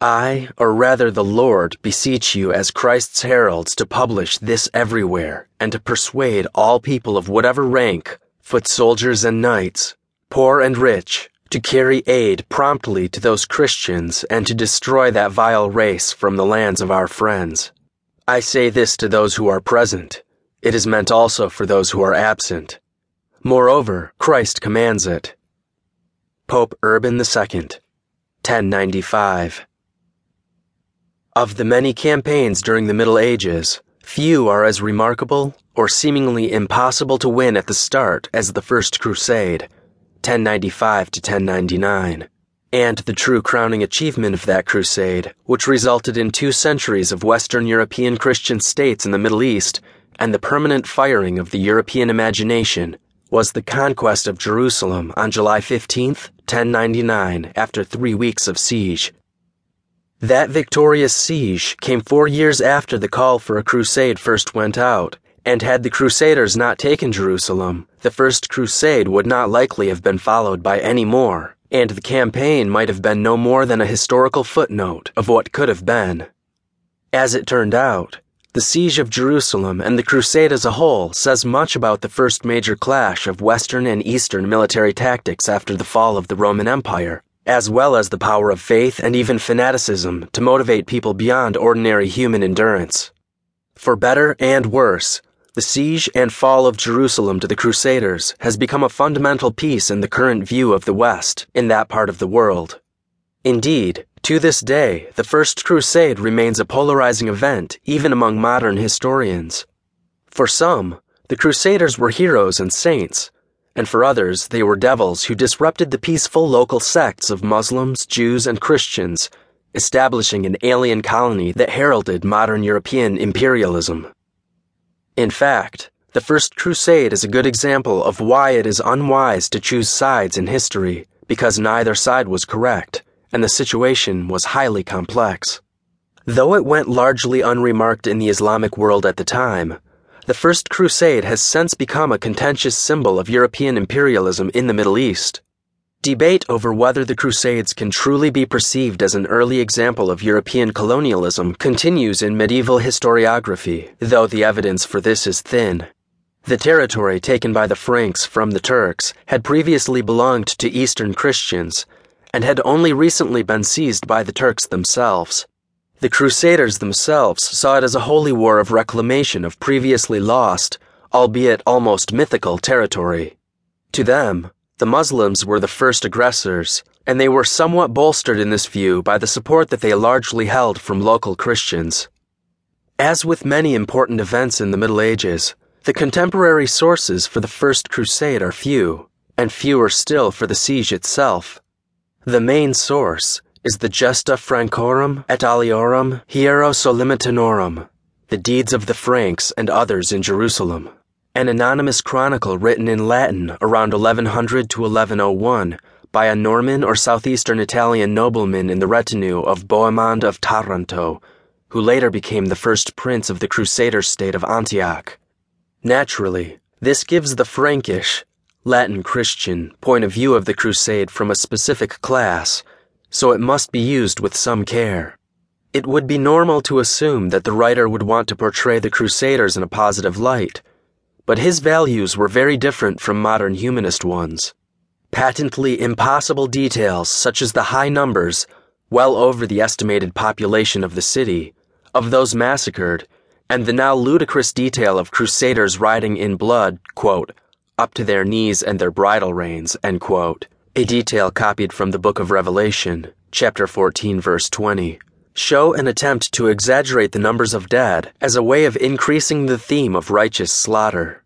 I, or rather the Lord, beseech you as Christ's heralds to publish this everywhere, and to persuade all people of whatever rank, foot soldiers and knights, poor and rich, to carry aid promptly to those Christians and to destroy that vile race from the lands of our friends. I say this to those who are present. It is meant also for those who are absent. Moreover, Christ commands it. Pope Urban II, 1095. Of the many campaigns during the Middle Ages, few are as remarkable or seemingly impossible to win at the start as the First Crusade, 1095 to 1099, and the true crowning achievement of that crusade, which resulted in two centuries of Western European Christian states in the Middle East and the permanent firing of the European imagination, was the conquest of Jerusalem on July 15, 1099, after three weeks of siege. That victorious siege came four years after the call for a crusade first went out, and had the Crusaders not taken Jerusalem, the First Crusade would not likely have been followed by any more, and the campaign might have been no more than a historical footnote of what could have been. As it turned out, the siege of Jerusalem and the crusade as a whole says much about the first major clash of Western and Eastern military tactics after the fall of the Roman Empire as well as the power of faith and even fanaticism to motivate people beyond ordinary human endurance. For better and worse, the siege and fall of Jerusalem to the Crusaders has become a fundamental piece in the current view of the West in that part of the world. Indeed, to this day, the First Crusade remains a polarizing event even among modern historians. For some, the Crusaders were heroes and saints and for others, they were devils who disrupted the peaceful local sects of Muslims, Jews, and Christians, establishing an alien colony that heralded modern European imperialism. In fact, the First Crusade is a good example of why it is unwise to choose sides in history, because neither side was correct, and the situation was highly complex. Though it went largely unremarked in the Islamic world at the time, the First Crusade has since become a contentious symbol of European imperialism in the Middle East. Debate over whether the Crusades can truly be perceived as an early example of European colonialism continues in medieval historiography, though the evidence for this is thin. The territory taken by the Franks from the Turks had previously belonged to Eastern Christians and had only recently been seized by the Turks themselves. The Crusaders themselves saw it as a holy war of reclamation of previously lost, albeit almost mythical, territory. To them, the Muslims were the first aggressors, and they were somewhat bolstered in this view by the support that they largely held from local Christians. As with many important events in the Middle Ages, the contemporary sources for the First Crusade are few, and fewer still for the siege itself. The main source, is the Gesta Francorum et aliorum Hierosolymitanorum, the deeds of the Franks and others in Jerusalem, an anonymous chronicle written in Latin around 1100 to 1101 by a Norman or southeastern Italian nobleman in the retinue of Bohemond of Taranto, who later became the first prince of the Crusader state of Antioch. Naturally, this gives the Frankish, Latin Christian, point of view of the Crusade from a specific class so it must be used with some care. It would be normal to assume that the writer would want to portray the Crusaders in a positive light, but his values were very different from modern humanist ones. Patently impossible details, such as the high numbers, well over the estimated population of the city, of those massacred, and the now ludicrous detail of Crusaders riding in blood, quote, up to their knees and their bridle reins, end quote a detail copied from the book of Revelation, chapter 14, verse 20, show an attempt to exaggerate the numbers of dead as a way of increasing the theme of righteous slaughter.